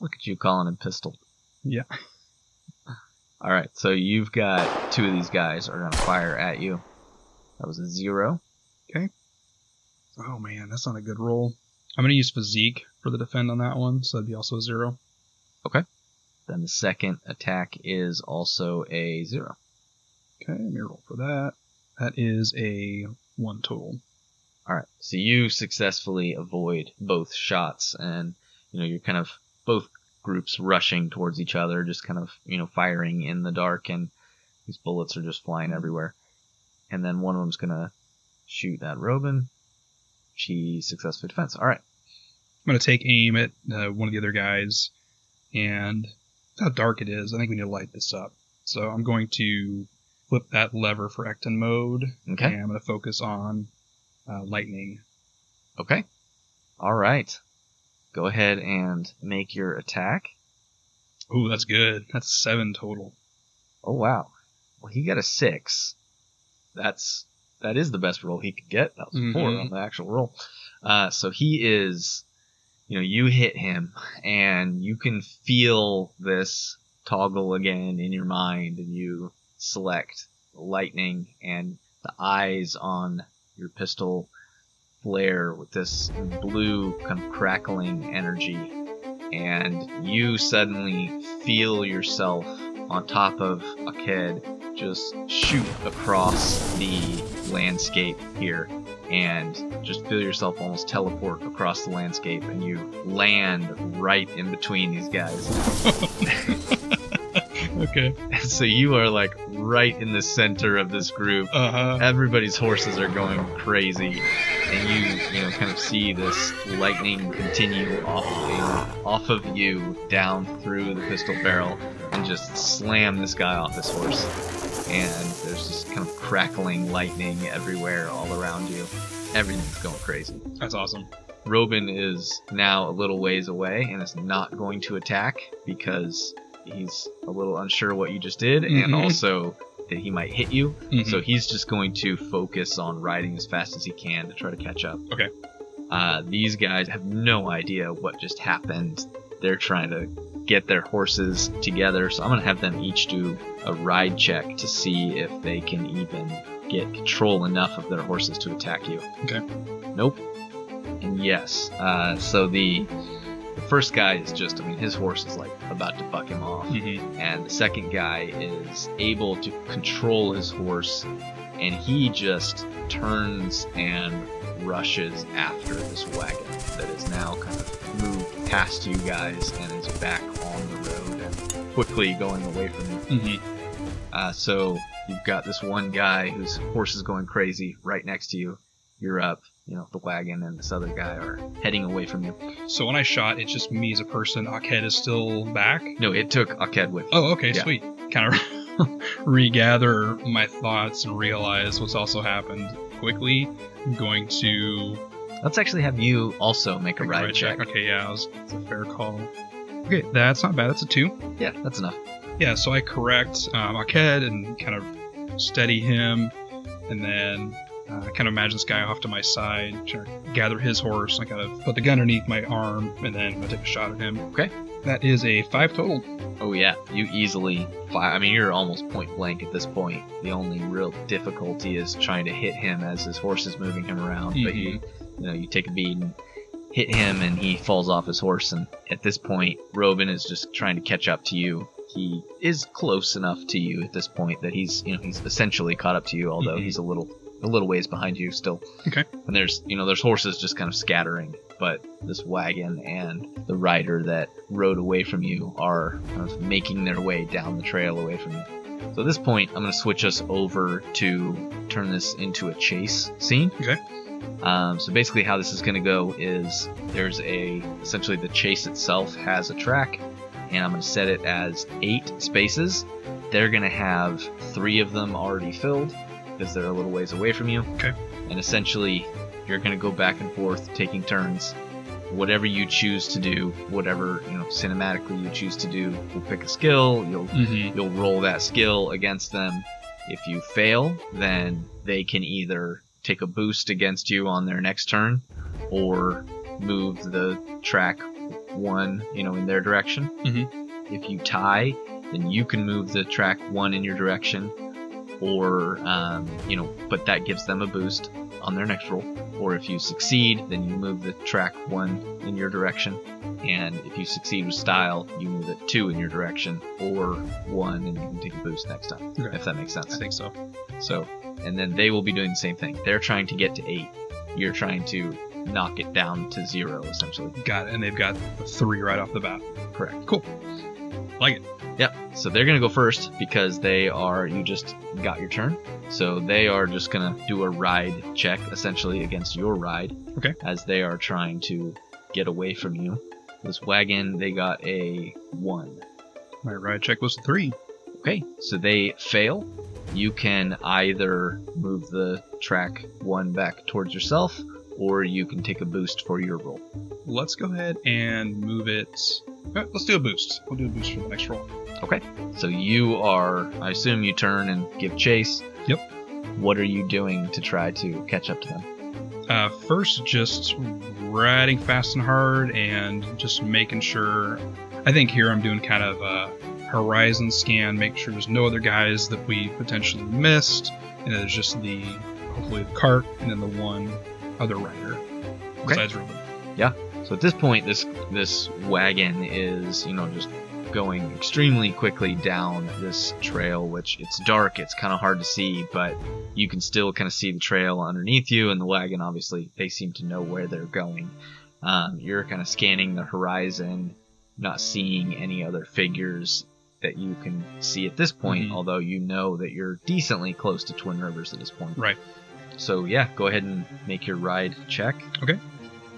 Look at you calling him pistol. Yeah. All right, so you've got two of these guys are gonna fire at you. That was a zero. Okay. Oh man, that's not a good roll. I'm going to use physique for the defend on that one, so that'd be also a zero. Okay. Then the second attack is also a zero. Okay, let me roll for that. That is a one total. All right. So you successfully avoid both shots, and you know you're kind of both groups rushing towards each other, just kind of you know firing in the dark, and these bullets are just flying mm-hmm. everywhere. And then one of them's gonna shoot at Robin. She successfully defends. All right. I'm going to take aim at uh, one of the other guys, and how dark it is. I think we need to light this up. So I'm going to flip that lever for Ectin mode, Okay. and I'm going to focus on uh, lightning. Okay. All right. Go ahead and make your attack. Ooh, that's good. That's seven total. Oh wow. Well, he got a six. That's that is the best roll he could get. That was a four Mhm. on the actual roll. Uh, so he is, you know, you hit him, and you can feel this toggle again in your mind, and you select lightning, and the eyes on your pistol flare with this blue kind of crackling energy, and you suddenly feel yourself on top of a kid just shoot across the landscape here and just feel yourself almost teleport across the landscape and you land right in between these guys. okay. So you are like right in the center of this group. Uh huh. Everybody's horses are going crazy, and you, you know, kind of see this lightning continue off, you off of you down through the pistol barrel, and just slam this guy off his horse. And crackling lightning everywhere, all around you. Everything's going crazy. That's awesome. Robin is now a little ways away and is not going to attack because he's a little unsure what you just did, and Mhm. also that he might hit you. Mhm. So he's just going to focus on riding as fast as he can to try to catch up. Okay. Uh, these guys have no idea what just happened. They're trying to get their horses together, so I'm going to have them each do a ride check to see if they can even get control enough of their horses to attack you. Okay. Nope. And yes. Uh, so the the first guy is just, I mean, his horse is like about to buck him off Mhm. and the second guy is able to control his horse and he just turns and rushes after this wagon that is now kind of moved past you guys and is back on the road and quickly going away from you. Mhm. Uh, so you've got this one guy whose horse is going crazy right next to you. You're up. You know, the wagon and this other guy are heading away from you. So when I shot, it's just me as a person. Aked is still back. No, it took Aked with you. Oh, okay, Yeah. sweet. Kind of regather my thoughts and realize what's also happened quickly. I'm going to Let's actually have you also make a ride ride check. Okay, yeah, was, it's a fair call. Okay, that's not bad. That's a two. Yeah, that's enough. Yeah, so I correct um, Aked and kind of steady him, and then uh, I kind of imagine this guy off to my side, trying to gather his horse. I kind of put the gun underneath my arm, and then gonna take a shot at him. Okay. That is a five total. Oh yeah, you easily fire. I mean, you're almost point blank at this point. The only real difficulty is trying to hit him as his horse is moving him around. But you, you know, you take a bead and hit him, and he falls off his horse. And at this point, Robin is just trying to catch up to you. He is close enough to you at this point that he's, you know, he's essentially caught up to you, although Mhm. he's a little, a little ways behind you still. Okay. And there's, you know, there's horses just kind of scattering, but this wagon and the rider that rode away from you are kind of making their way down the trail away from you. So at this point, I'm going to switch us over to turn this into a chase scene. Okay. Um, so basically, how this is going to go is there's a essentially the chase itself has a track, and I'm going to set it as eight spaces. They're going to have three of them already filled because they're a little ways away from you. Okay. And essentially, you're going to go back and forth taking turns. Whatever you choose to do, whatever you know cinematically you choose to do, we'll pick a skill. You'll Mm-hmm. You'll roll that skill against them. If you fail, then they can either take a boost against you on their next turn or move the track one, you know, in their direction. Mhm. If you tie, then you can move the track one in your direction or, um, you know, but that gives them a boost on their next roll. Or if you succeed, then you move the track one in your direction. And if you succeed with style, you move it two in your direction, or one, and you can take a boost next time. Okay. If that makes sense. I think so. So, and then they will be doing the same thing. They're trying to get to eight. You're trying to knock it down to zero, essentially. Got it. And they've got three right off the bat. Correct. Cool. Like it. Yep. So they're gonna go first because they are. You just got your turn. So they are just gonna do a ride check essentially against your ride. Okay. As they are trying to get away from you. This wagon, they got a one. My ride check was a three. Okay. So they fail. You can either move the track one back towards yourself, or you can take a boost for your roll. Let's go ahead and move it. uh, Let's do a boost. We'll do a boost for the next roll. Okay. So you are. I assume you turn and give chase. Yep. What are you doing to try to catch up to them? Uh, first, just riding fast and hard and just making sure. I think here I'm doing kind of a horizon scan, make sure there's no other guys that we potentially missed, and there's just the hopefully the cart and then the one other rider besides Ruben. Yeah. So at this point, this this wagon is you know just going extremely quickly down this trail, which it's dark, it's kind of hard to see, but you can still kind of see the trail underneath you, and the wagon obviously they seem to know where they're going. Um, you're kind of scanning the horizon, not seeing any other figures that you can see at this point, Mhm. although you know that you're decently close to Twin Rivers at this point. Right. So yeah, go ahead and make your ride check. Okay.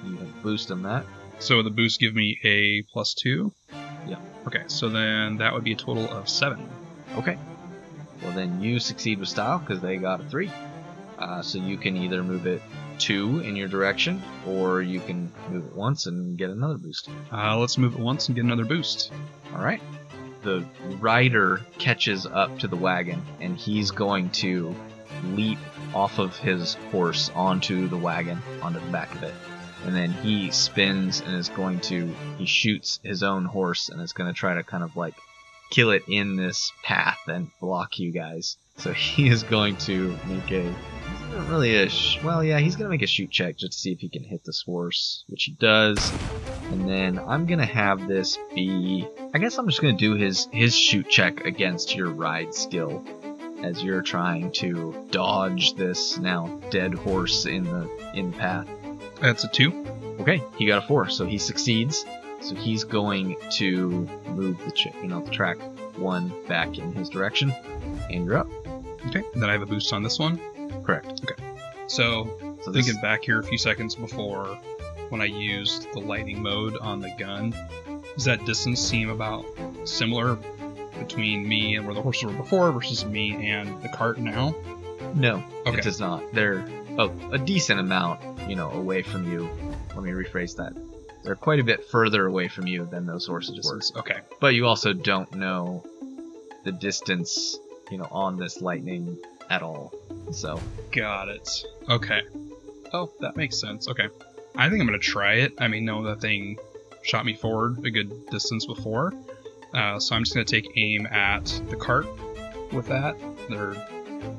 You have boost on that. So the boost give me a plus two. Yeah. Okay, so then that would be a total of seven. Okay. Well, then you succeed with style because they got a three. Uh, so you can either move it two in your direction, or you can move it once and get another boost. Uh, let's move it once and get another boost. All right. The rider catches up to the wagon, and he's going to leap off of his horse onto the wagon, onto the back of it. And then he spins and is going to, he shoots his own horse and is going to try to kind of like kill it in this path and block you guys. So he is going to make a, not really a, well, yeah, he's going to make a shoot check just to see if he can hit this horse, which he does. And then I'm going to have this be, I guess I'm just going to do his, his shoot check against your ride skill as you're trying to dodge this now dead horse in the, in the path. That's a two. Okay, he got a four, so he succeeds. So he's going to move the ch- you know the track one back in his direction, and you're up. Okay, and then I have a boost on this one. Correct. So So this, thinking back here a few seconds before when I used the lightning mode on the gun, does that distance seem about similar between me and where the horses were before versus me and the cart now? no, Okay. it does not. They're oh, a decent amount, you know, away from you. Let me rephrase that. They're quite a bit further away from you than those horses were. Okay. But you also don't know the distance, you know, on this lightning at all. So Got it. Okay. Oh, that makes sense. Okay. I think I'm gonna try it. I mean, no, that thing shot me forward a good distance before. Uh, so I'm just gonna take aim at the cart with that. They're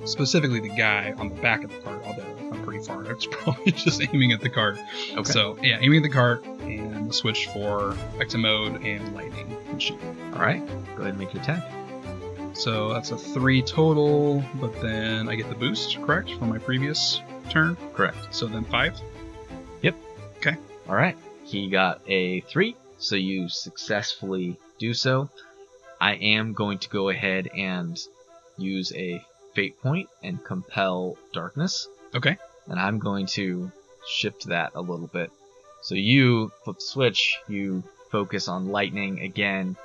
specifically the guy on the back of the cart, although I'm pretty far. It's probably just aiming at the cart. okay, So yeah, aiming at the cart and switch for Vector mode and lightning all right, go ahead and make your attack. So that's a three total, but then I get the boost, correct, from my previous turn. Correct. So then five. Yep. Okay. All right. He got a three, so you successfully do so. I am going to go ahead and use a fate point and compel darkness, Okay. and I'm going to shift that a little bit. So you flip the switch, you focus on lightning again,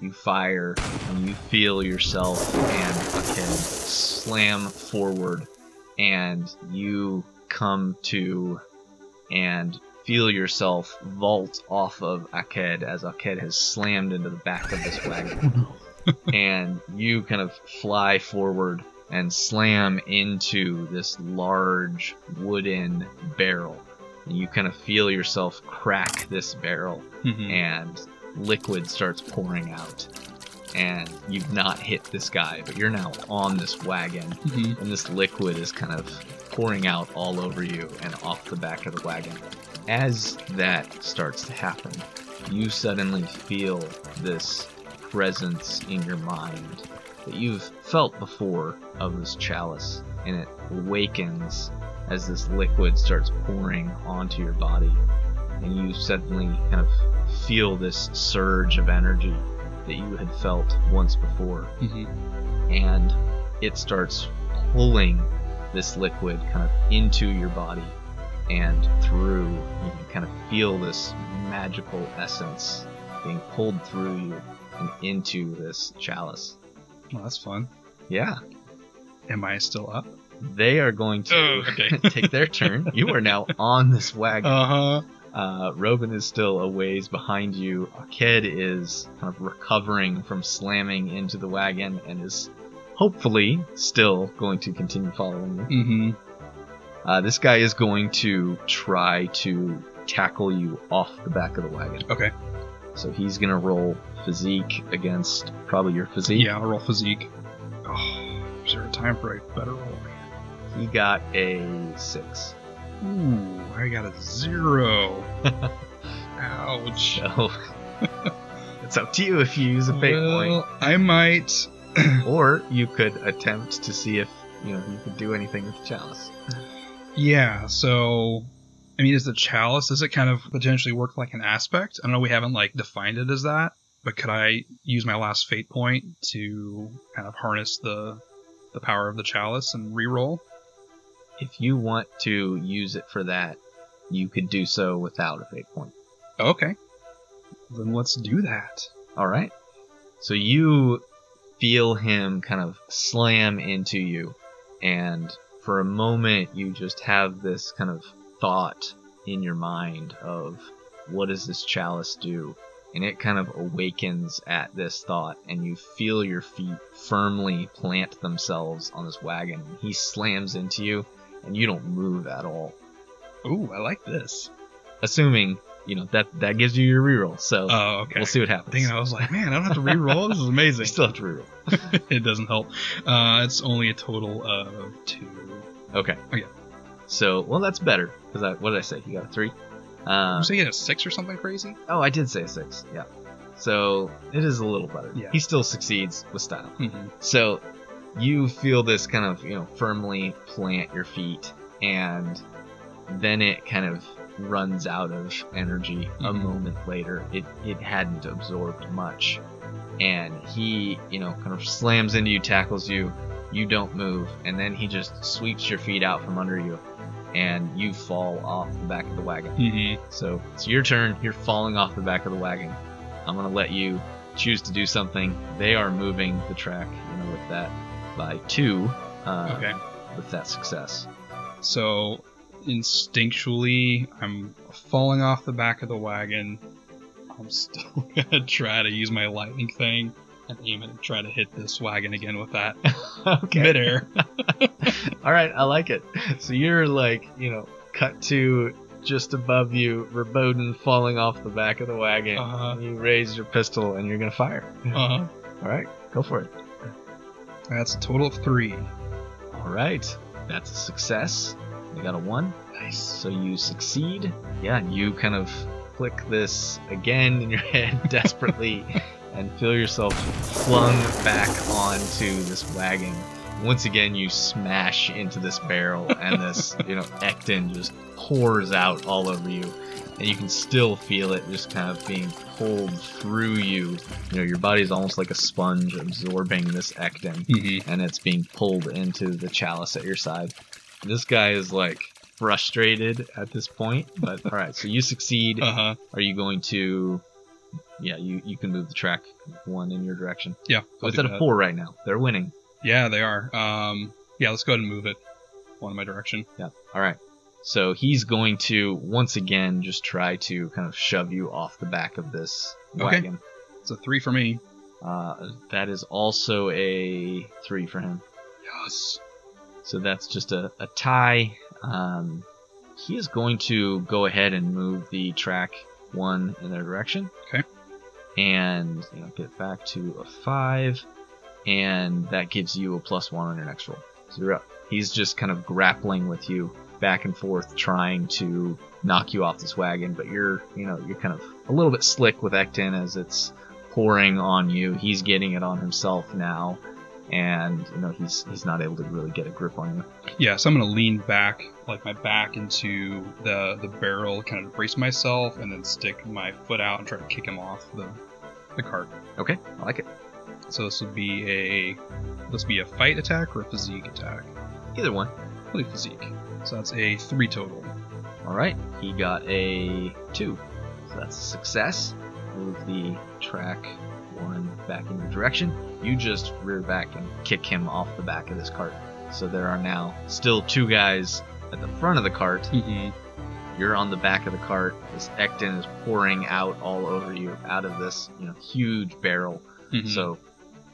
you fire, and you feel yourself and Akin slam forward, and you come to and feel yourself vault off of Aked as Aked has slammed into the back of this wagon. and you kind of fly forward and slam into this large wooden barrel. And you kind of feel yourself crack this barrel, Mhm. and liquid starts pouring out. And you've not hit this guy, but you're now on this wagon Mhm. and this liquid is kind of pouring out all over you and off the back of the wagon. As that starts to happen, you suddenly feel this presence in your mind that you've felt before of this chalice, and it awakens as this liquid starts pouring onto your body. And you suddenly kind of feel this surge of energy that you had felt once before. hmm And it starts pulling this liquid kind of into your body and through. You can kind of feel this magical essence being pulled through you and into this chalice. Well, that's fun. Yeah. Am I still up? They are going to Oh, okay. take their turn. You are now on this wagon. Uh huh. Uh, Robin is still a ways behind you. Ked is kind of recovering from slamming into the wagon and is hopefully still going to continue following you. Mm-hmm. Uh, this guy is going to try to tackle you off the back of the wagon. Okay. So he's going to roll physique against probably your physique. Yeah, I'll roll physique. Oh, is there a time for a better roll? He got a six. Ooh, I got a zero. Ouch. So it's up to you if you use a fate well, I might. or you could attempt to see if you know you could do anything with the chalice. Yeah, so I mean, is the chalice does it kind of potentially work like an aspect? I don't know we haven't like defined it as that, but could I use my last fate point to kind of harness the the power of the chalice and re-roll? If you want to use it for that, you could do so without a fate point. Okay, then let's do that. All right. So you feel him kind of slam into you, and for a moment, you just have this kind of thought in your mind of what does this chalice do? And it kind of awakens at this thought, and you feel your feet firmly plant themselves on this wagon. He slams into you, and you don't move at all. Ooh, I like this. Assuming, you know, that that gives you your reroll. So Oh, okay. we'll see what happens. Dang I was like, man, I don't have to re-roll. This is You amazing. still have to reroll. it doesn't help. Uh, it's only a total of two. Okay. Okay. So, well, that's better. Because I, what did I say? You got a three? Uh, you say you had a six or something crazy? oh, I did say a six. Yeah. So, it is a little better. Yeah. He still succeeds with style. Mm-hmm. So, you feel this kind of, you know, firmly plant your feet, and then it kind of runs out of energy a Mhm. moment later. It, it hadn't absorbed much. And he, you know, kind of slams into you, tackles you, you don't move, and then he just sweeps your feet out from under you, and you fall off the back of the wagon. Mm-hmm. So it's your turn. You're falling off the back of the wagon. I'm gonna let you choose to do something. They are moving the track, you know, with that by two. Uh, Okay. With that success. So instinctually, I'm falling off the back of the wagon. I'm still gonna try to use my lightning thing and aim and try to hit this wagon again with that okay. midair. All right, I like it. So you're like, you know, cut to just above you, Verboden falling off the back of the wagon. Uh-huh. You raise your pistol and you're gonna fire. Uh-huh. All right, go for it. That's a total of three. All right, that's a success. You got a one. Nice. So you succeed. Yeah, and you kind of click this again in your head desperately and feel yourself flung back onto this wagon. Once again, you smash into this barrel, and this, you know, ectin just pours out all over you. And you can still feel it just kind of being pulled through you. You know, your body's almost like a sponge absorbing this ectin, Mm-hmm. and it's being pulled into the chalice at your side. This guy is like frustrated at this point, but all right. So you succeed. Uh huh. Are you going to? Yeah, you you can move the track one in your direction. Yeah. So it's at a four right now. They're winning. Yeah, they are. Um. Yeah, let's go ahead and move it one in my direction. Yeah. All right. So he's going to once again just try to kind of shove you off the back of this wagon. Okay. It's a three for me. Uh, that is also a three for him. Yes. So that's just a, a tie. Um, he is going to go ahead and move the track one in their direction. Okay. And you know, get back to a five, and that gives you a plus one on your next roll. So you're up. he's just kind of grappling with you back and forth, trying to knock you off this wagon. But you're, you know, you're kind of a little bit slick with ectin as it's pouring on you. He's getting it on himself now, and you know he's he's not able to really get a grip on you. Yeah, so I'm gonna lean back, like my back into the the barrel, kind of brace myself, and then stick my foot out and try to kick him off the the cart. Okay, I like it. So this would be a this would be a fight attack or a physique attack. Either one. Probably physique. So that's a three total. All right, he got a two, so that's a success. Move the track one back in your direction. You just rear back and kick him off the back of this cart. So there are now still two guys at the front of the cart. Mm-hmm. You're on the back of the cart. This ectin is pouring out all over you out of this, you know, huge barrel. Mm-hmm. So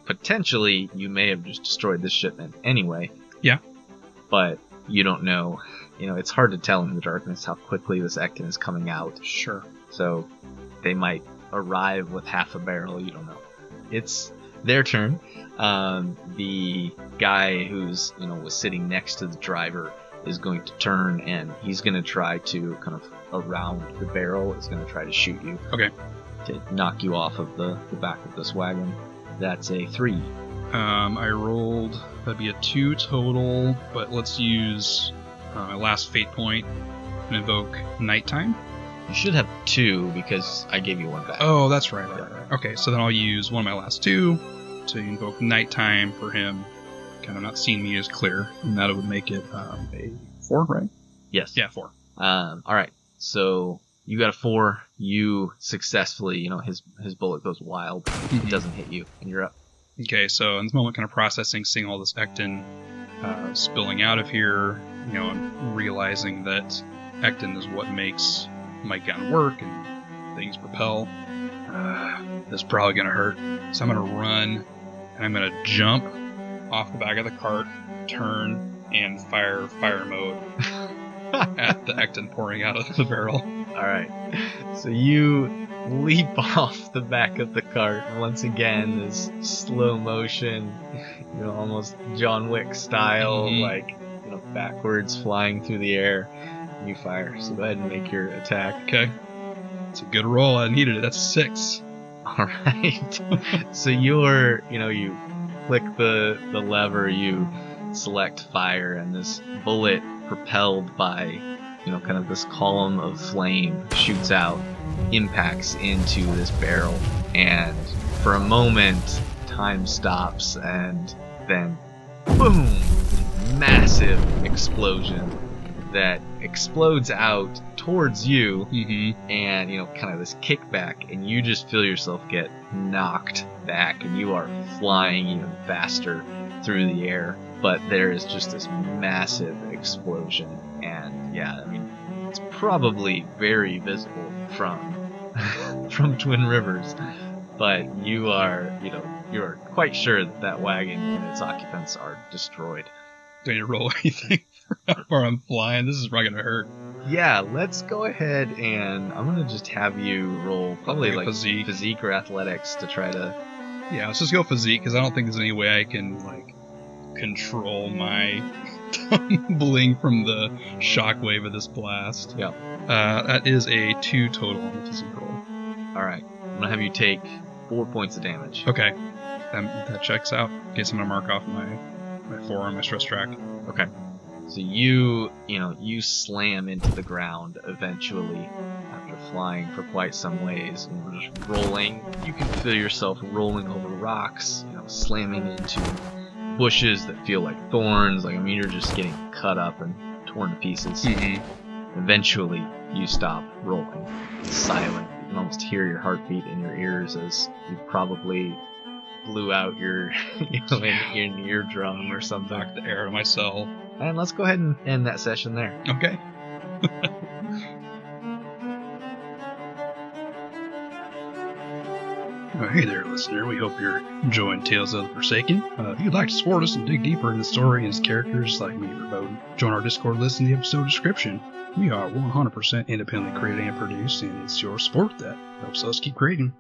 potentially you may have just destroyed this shipment anyway. Yeah. But you don't know. You know, it's hard to tell in the darkness how quickly this ectin is coming out. sure. So they might arrive with half a barrel. You don't know. It's their turn. Um, the guy who's you know was sitting next to the driver is going to turn and he's going to try to kind of around the barrel. Is going to try to shoot you. Okay. To knock you off of the, the back of this wagon. That's a three. Um, I rolled that'd be a two total, but let's use uh, my last fate point and invoke nighttime. You should have two because I gave you one back. Oh, that's right, right, right. Okay, so then I'll use one of my last two to invoke nighttime for him, kind of not seeing me as clear, and that would make it um, a four, right? Yes. Yeah, four. Um, all right. So you got a four. You successfully, you know, his his bullet goes wild. It doesn't hit you, and you're up. Okay, so in this moment, kind of processing, seeing all this ectin uh, spilling out of here, you know, and realizing that ectin is what makes my gun work and things propel. Uh, this is probably gonna hurt, so I'm gonna run and I'm gonna jump off the back of the cart, turn, and fire fire mode at the ectin pouring out of the barrel. All right. So you leap off the back of the cart once again. This slow motion, you know, almost John Wick style, Mhm. like you know, backwards flying through the air. You fire. So go ahead and make your attack. Okay, it's a good roll. I needed it. That's six. All right. so you're, you know, you click the the lever, you select fire, and this bullet propelled by, you know, kind of this column of flame shoots out, impacts into this barrel, and for a moment, time stops, and then, boom, massive explosion that explodes out towards you Mm-hmm. and you know kind of this kickback and you just feel yourself get knocked back and you are flying even faster through the air. But there is just this massive explosion and yeah i mean it's probably very visible from from twin rivers. But you are you know you are quite sure that that wagon and its occupants are destroyed. Do to roll anything far I'm flying? This is probably gonna hurt. yeah let's go ahead and i'm gonna just have you roll probably Like physique. physique or athletics to try to Yeah, let's just go physique because I don't think there's any way I can like control my tumbling from the shockwave of this blast. Yeah. Uh, that is a two total on the physique roll. All right, I'm gonna have you take four points of damage. Okay, that, that checks out. Guess I'm gonna mark off my my four on my stress track. Okay. So you, you know, you slam into the ground eventually after flying for quite some ways and you're just rolling. You can feel yourself rolling over rocks, you know, slamming into bushes that feel like thorns. Like I mean, you're just getting cut up and torn to pieces. Mm-hmm. Eventually, you stop rolling. It's silent. You can almost hear your heartbeat in your ears as you probably blew out your, you know, in, in your eardrum or something. Knock the air out of my cell. And let's go ahead and end that session there. Okay. Well, hey there, listener. We hope you're enjoying Tales of the Forsaken. Uh, if you'd like to support us and dig deeper into the story and its characters like Verboden, join our Discord list in the episode description. We are 100% independently created and produced, and it's your support that helps us keep creating.